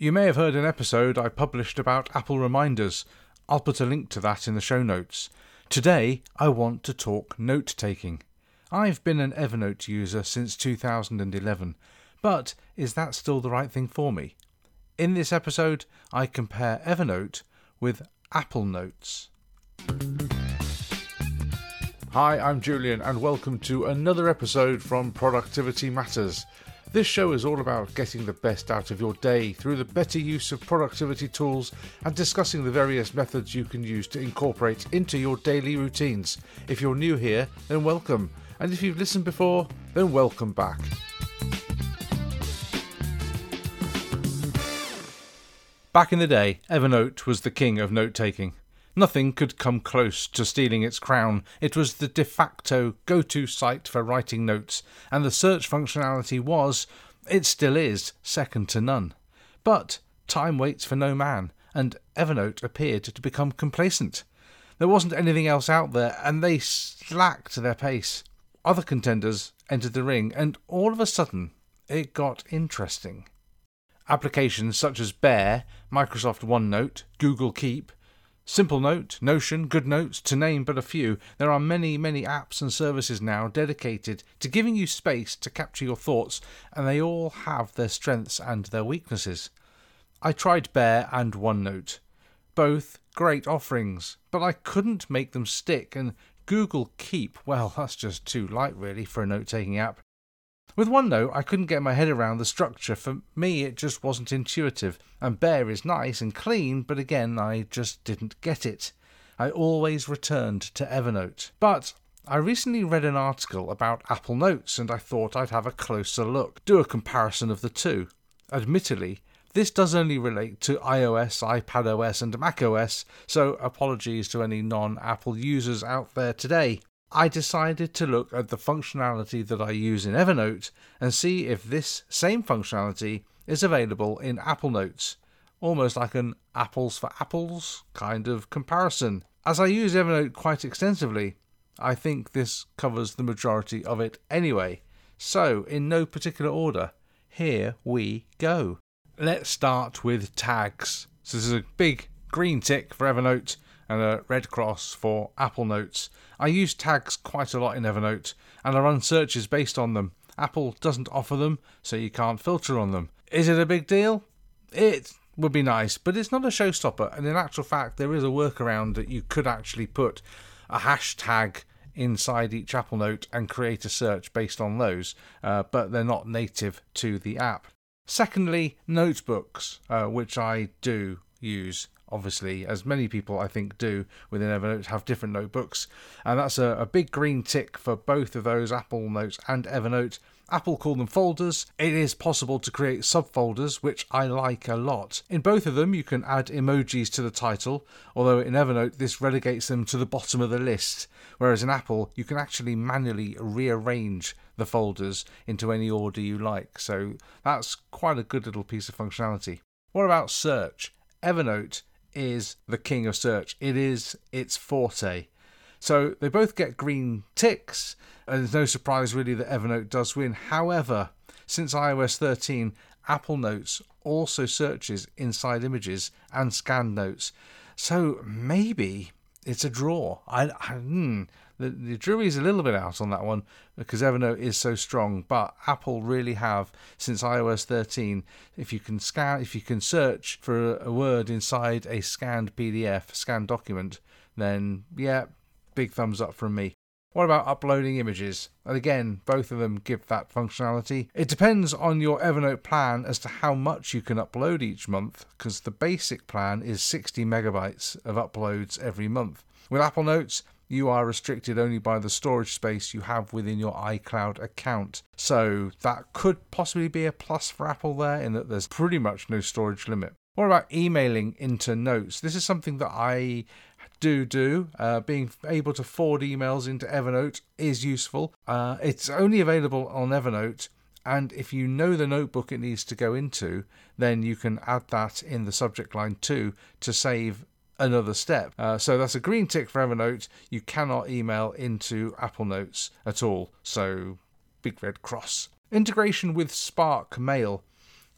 You may have heard an episode I published about Apple reminders. I'll put a link to that in the show notes. Today, I want to talk note taking. I've been an Evernote user since 2011, but is that still the right thing for me? In this episode, I compare Evernote with Apple Notes. Hi, I'm Julian, and welcome to another episode from Productivity Matters. This show is all about getting the best out of your day through the better use of productivity tools and discussing the various methods you can use to incorporate into your daily routines. If you're new here, then welcome, and if you've listened before, then welcome back. Back in the day, Evernote was the king of note taking. Nothing could come close to stealing its crown. It was the de facto go to site for writing notes, and the search functionality was, it still is, second to none. But time waits for no man, and Evernote appeared to become complacent. There wasn't anything else out there, and they slacked their pace. Other contenders entered the ring, and all of a sudden, it got interesting. Applications such as Bear, Microsoft OneNote, Google Keep, Simplenote, Notion, GoodNotes, to name but a few, there are many, many apps and services now dedicated to giving you space to capture your thoughts, and they all have their strengths and their weaknesses. I tried Bear and OneNote. Both great offerings, but I couldn't make them stick, and Google Keep, well, that's just too light really for a note taking app. With OneNote, I couldn't get my head around the structure. For me, it just wasn't intuitive. And Bear is nice and clean, but again, I just didn't get it. I always returned to Evernote. But I recently read an article about Apple Notes and I thought I'd have a closer look, do a comparison of the two. Admittedly, this does only relate to iOS, iPadOS, and macOS, so apologies to any non Apple users out there today. I decided to look at the functionality that I use in Evernote and see if this same functionality is available in Apple Notes, almost like an apples for apples kind of comparison. As I use Evernote quite extensively, I think this covers the majority of it anyway. So, in no particular order, here we go. Let's start with tags. So, this is a big green tick for Evernote and a red cross for Apple Notes. I use tags quite a lot in Evernote and I run searches based on them. Apple doesn't offer them, so you can't filter on them. Is it a big deal? It would be nice, but it's not a showstopper. And in actual fact, there is a workaround that you could actually put a hashtag inside each Apple Note and create a search based on those, uh, but they're not native to the app. Secondly, notebooks, uh, which I do use obviously, as many people I think do within Evernote, have different notebooks. And that's a, a big green tick for both of those Apple Notes and Evernote. Apple call them folders. It is possible to create subfolders, which I like a lot. In both of them, you can add emojis to the title, although in Evernote, this relegates them to the bottom of the list, whereas in Apple, you can actually manually rearrange the folders into any order you like. So that's quite a good little piece of functionality. What about search? Evernote is the king of search. It is its forte. So they both get green ticks, and there's no surprise really that Evernote does win. However, since iOS 13, Apple Notes also searches inside images and scanned notes. So maybe it's a draw. I, I hmm, the, the jury's a little bit out on that one because Evernote is so strong. But Apple really have since iOS 13. If you can scan, if you can search for a, a word inside a scanned PDF, scanned document, then yeah, big thumbs up from me. What about uploading images? And again, both of them give that functionality. It depends on your Evernote plan as to how much you can upload each month, because the basic plan is 60 megabytes of uploads every month. With Apple Notes, you are restricted only by the storage space you have within your iCloud account. So that could possibly be a plus for Apple there in that there's pretty much no storage limit. What about emailing into notes? This is something that I do do. Uh, being able to forward emails into Evernote is useful. Uh, it's only available on Evernote. And if you know the notebook it needs to go into, then you can add that in the subject line too to save another step. Uh, so that's a green tick for Evernote. You cannot email into Apple Notes at all. So big red cross. Integration with Spark Mail.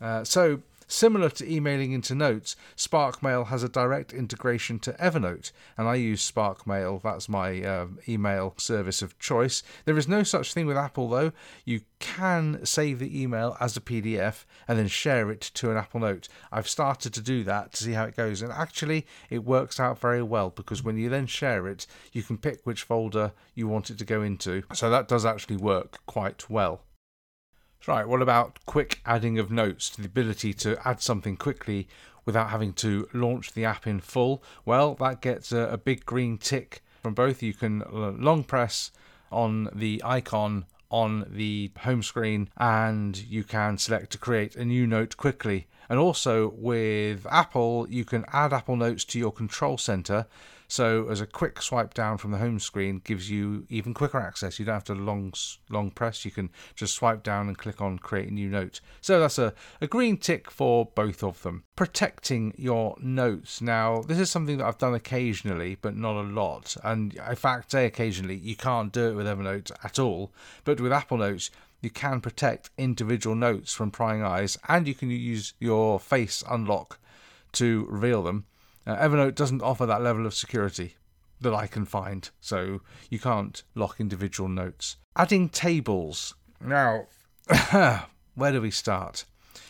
Uh, so Similar to emailing into Notes, SparkMail has a direct integration to Evernote, and I use SparkMail. That's my uh, email service of choice. There is no such thing with Apple, though. You can save the email as a PDF and then share it to an Apple Note. I've started to do that to see how it goes, and actually, it works out very well because when you then share it, you can pick which folder you want it to go into. So that does actually work quite well. Right, what about quick adding of notes, to the ability to add something quickly without having to launch the app in full? Well, that gets a, a big green tick from both. You can long press on the icon on the home screen and you can select to create a new note quickly. And also with Apple, you can add Apple Notes to your control center so as a quick swipe down from the home screen gives you even quicker access. You don't have to long long press. You can just swipe down and click on create a new note. So that's a, a green tick for both of them. Protecting your notes. Now this is something that I've done occasionally, but not a lot. And in fact, say occasionally, you can't do it with Evernote at all. But with Apple Notes, you can protect individual notes from prying eyes, and you can use your face unlock to reveal them. Uh, Evernote doesn't offer that level of security that I can find, so you can't lock individual notes. Adding tables. Now, where do we start?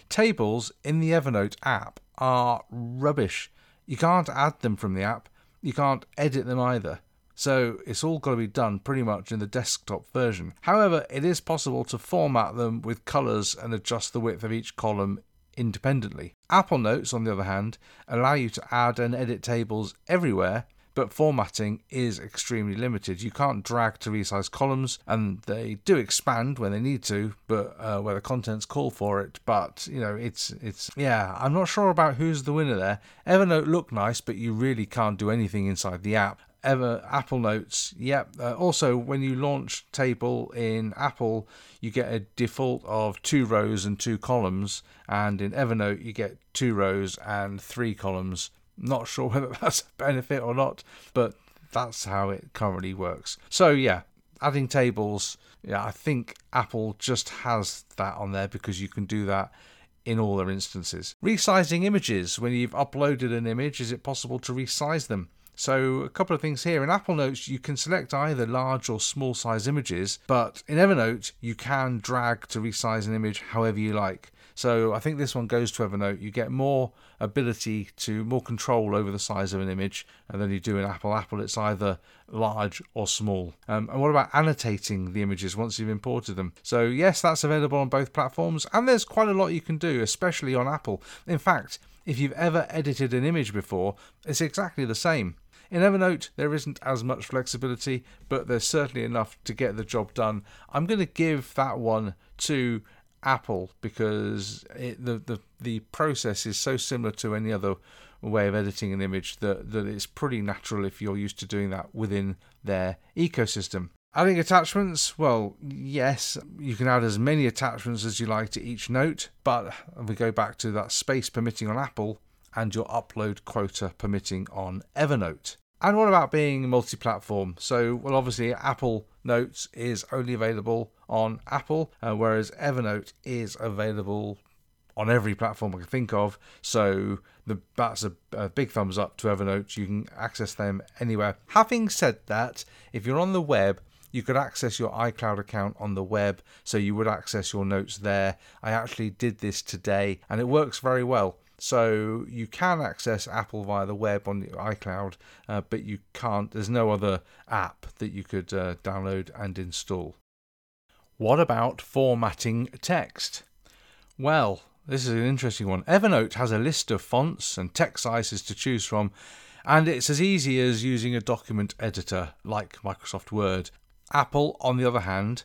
Tables in the Evernote app are rubbish. You can't add them from the app, you can't edit them either. So it's all got to be done pretty much in the desktop version. However, it is possible to format them with colours and adjust the width of each column independently. Apple Notes, on the other hand, allow you to add and edit tables everywhere, but formatting is extremely limited. You can't drag to resize columns, and they do expand when they need to, but uh, where the contents call for it. But you know, it's it's yeah. I'm not sure about who's the winner there. Evernote look nice, but you really can't do anything inside the app ever Apple Notes. Yep. Uh, also, when you launch Table in Apple, you get a default of two rows and two columns, and in Evernote you get two rows and three columns. Not sure whether that's a benefit or not, but that's how it currently works. So yeah, adding tables. Yeah, I think Apple just has that on there because you can do that in all their instances. Resizing images. When you've uploaded an image, is it possible to resize them? So, a couple of things here. In Apple Notes, you can select either large or small size images, but in Evernote, you can drag to resize an image however you like. So, I think this one goes to Evernote. You get more ability to, more control over the size of an image than you do in Apple. Apple, it's either large or small. Um, and what about annotating the images once you've imported them? So, yes, that's available on both platforms, and there's quite a lot you can do, especially on Apple. In fact, if you've ever edited an image before, it's exactly the same. In Evernote, there isn't as much flexibility, but there's certainly enough to get the job done. I'm going to give that one to Apple because it, the, the the process is so similar to any other way of editing an image that, that it's pretty natural if you're used to doing that within their ecosystem. Adding attachments, well, yes, you can add as many attachments as you like to each note, but we go back to that space permitting on Apple and your upload quota permitting on Evernote. And what about being multi platform? So, well, obviously, Apple Notes is only available on Apple, uh, whereas Evernote is available on every platform I can think of. So, the, that's a, a big thumbs up to Evernote. You can access them anywhere. Having said that, if you're on the web, you could access your iCloud account on the web, so you would access your notes there. I actually did this today and it works very well. So you can access Apple via the web on iCloud, uh, but you can't. There's no other app that you could uh, download and install. What about formatting text? Well, this is an interesting one. Evernote has a list of fonts and text sizes to choose from, and it's as easy as using a document editor like Microsoft Word. Apple, on the other hand,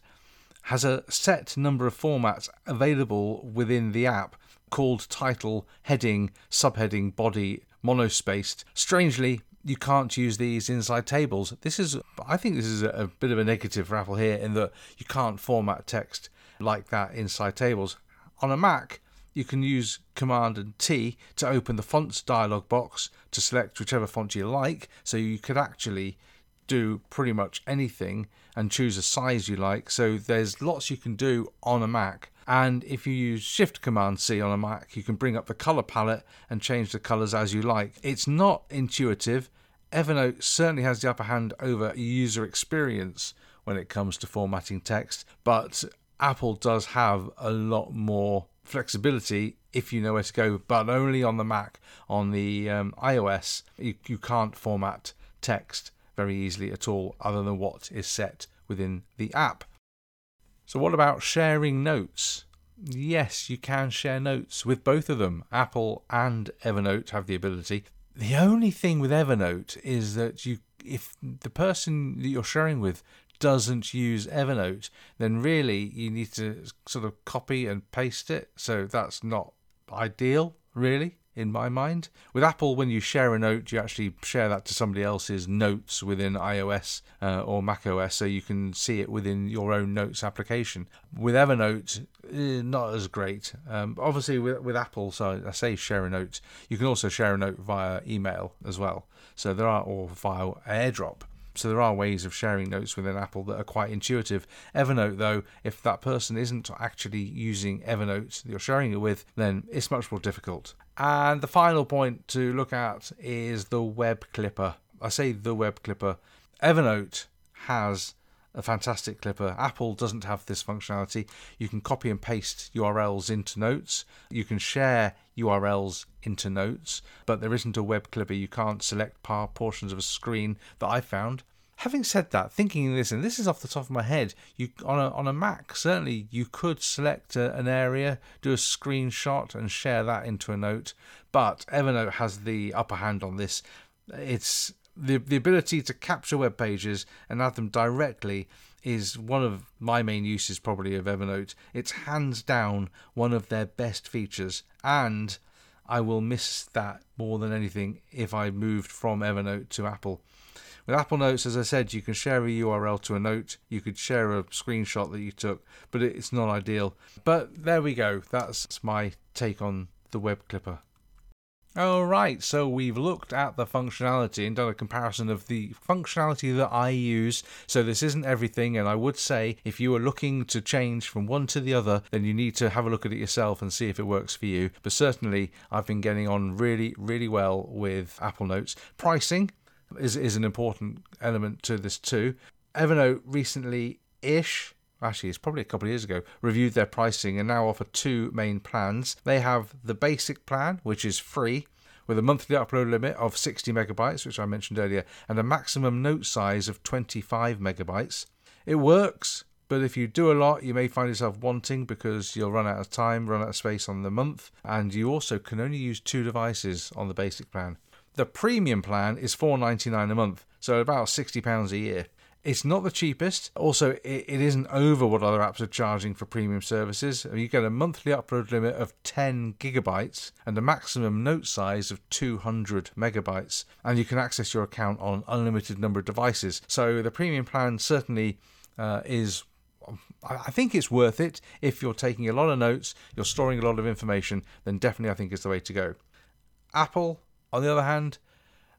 has a set number of formats available within the app called title, heading, subheading, body, monospaced. Strangely, you can't use these inside tables. This is, I think, this is a, bit of a negative for Apple here in that you can't format text like that inside tables. On a Mac, you can use Command and T to open the fonts dialog box to select whichever font you like. So you could actually do pretty much anything and choose a size you like. So there's lots you can do on a Mac And if you use Shift Command C on a Mac, you can bring up the color palette and change the colors as you like. It's not intuitive. Evernote certainly has the upper hand over user experience when it comes to formatting text, but Apple does have a lot more flexibility if you know where to go, but only on the Mac. On the um, iOS, you, you can't format text very easily at all, other than what is set within the app. So, what about sharing notes? Yes, you can share notes with both of them. Apple and Evernote have the ability. The only thing with Evernote is that you if the person that you're sharing with doesn't use Evernote, then really you need to sort of copy and paste it. So that's not ideal, really, in my mind. With Apple, when you share a note, you actually share that to somebody else's notes within iOS uh, or macOS, so you can see it within your own notes application. With Evernote, eh, not as great. Um, obviously, with, with Apple, so I say share a note, you can also share a note via email as well. So there are, or via AirDrop. So there are ways of sharing notes within Apple that are quite intuitive. Evernote, though, if that person isn't actually using Evernote that you're sharing it with, then it's much more difficult. And the final point to look at is the web clipper. I say the web clipper. Evernote has a fantastic clipper. Apple doesn't have this functionality. You can copy and paste URLs into notes. You can share URLs into notes, but there isn't a web clipper. You can't select portions of a screen that I found. Having said that, thinking this, and this is off the top of my head, you on a on a Mac certainly you could select a, an area, do a screenshot, and share that into a note. But Evernote has the upper hand on this. It's the the ability to capture web pages and add them directly is one of my main uses probably of Evernote. It's hands down one of their best features and I will miss that more than anything if I moved from Evernote to Apple. With Apple Notes, as I said, you can share a URL to a note, you could share a screenshot that you took, but it's not ideal. But there we go, that's my take on the web clipper. Oh, Alright, so we've looked at the functionality and done a comparison of the functionality that I use. So this isn't everything, and I would say if you are looking to change from one to the other, then you need to have a look at it yourself and see if it works for you. But certainly, I've been getting on really, really well with Apple Notes. Pricing is, is an important element to this too. Evernote recently ish actually it's probably a couple of years ago, reviewed their pricing and now offer two main plans. They have the basic plan, which is free, with a monthly upload limit of 60 megabytes, which I mentioned earlier, and a maximum note size of 25 megabytes. It works, but if you do a lot, you may find yourself wanting because you'll run out of time, run out of space on the month, and you also can only use two devices on the basic plan. The premium plan is $4.99 a month, so about £60 a year. It's not the cheapest. Also, it, isn't over what other apps are charging for premium services. You get a monthly upload limit of 10 gigabytes and a maximum note size of 200 megabytes. And you can access your account on unlimited number of devices. So the premium plan certainly uh, is I think it's worth it if you're taking a lot of notes, you're storing a lot of information, then definitely I think it's the way to go. Apple, on the other hand,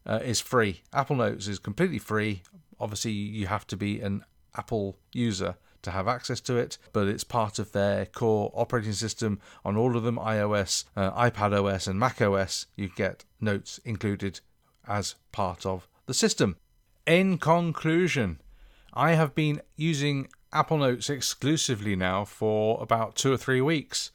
uh, is free. Apple Notes is completely free Obviously, you have to be an Apple user to have access to it, but it's part of their core operating system on all of them iOS, uh, iPad OS, and Mac OS. You get notes included as part of the system. In conclusion, I have been using Apple Notes exclusively now for about two or three weeks.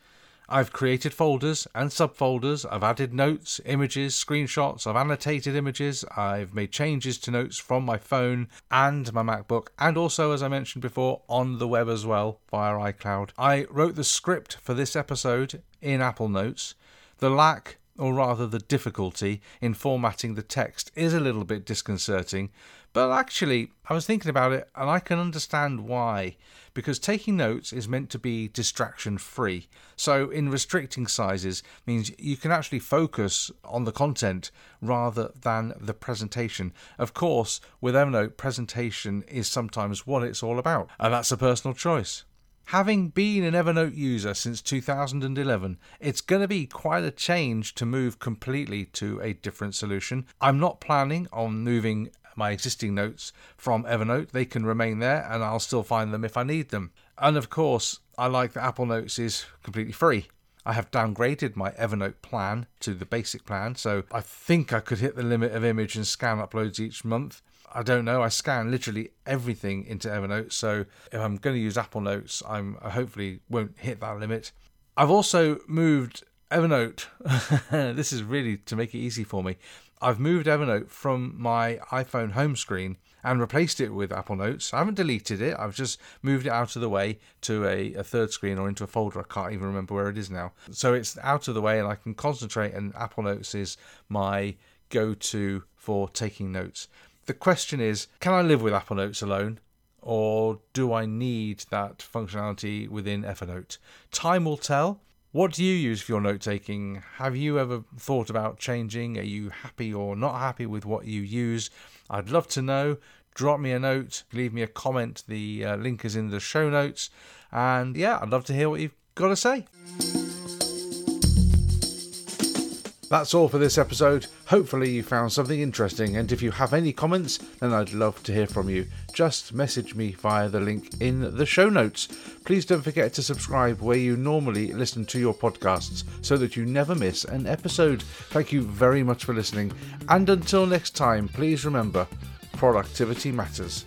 I've created folders and subfolders. I've added notes, images, screenshots. I've annotated images. I've made changes to notes from my phone and my MacBook, and also, as I mentioned before, on the web as well via iCloud. I wrote the script for this episode in Apple Notes. The lack or rather the difficulty in formatting the text is a little bit disconcerting. But actually, I was thinking about it and I can understand why. Because taking notes is meant to be distraction free. So, in restricting sizes, means you can actually focus on the content rather than the presentation. Of course, with Evernote, presentation is sometimes what it's all about, and that's a personal choice. Having been an Evernote user since 2011, it's going to be quite a change to move completely to a different solution. I'm not planning on moving my existing notes from Evernote. They can remain there and I'll still find them if I need them. And of course, I like that Apple Notes is completely free. I have downgraded my Evernote plan to the basic plan, so I think I could hit the limit of image and scan uploads each month. I don't know. I scan literally everything into Evernote, so if I'm going to use Apple Notes, I'm I hopefully won't hit that limit. I've also moved Evernote. this is really to make it easy for me. I've moved Evernote from my iPhone home screen and replaced it with Apple Notes. I haven't deleted it, I've just moved it out of the way to a, a, third screen or into a folder. I can't even remember where it is now. So it's out of the way and I can concentrate, and Apple Notes is my go to for taking notes. The question is can I live with Apple Notes alone? Or do I need that functionality within Evernote? Time will tell. What do you use for your note taking? Have you ever thought about changing? Are you happy or not happy with what you use? I'd love to know. Drop me a note, leave me a comment. The uh, link is in the show notes. And yeah, I'd love to hear what you've got to say. That's all for this episode. Hopefully, you found something interesting, and if you have any comments, then I'd love to hear from you. Just message me via the link in the show notes. Please don't forget to subscribe where you normally listen to your podcasts so that you never miss an episode. Thank you very much for listening, and until next time, please remember productivity matters.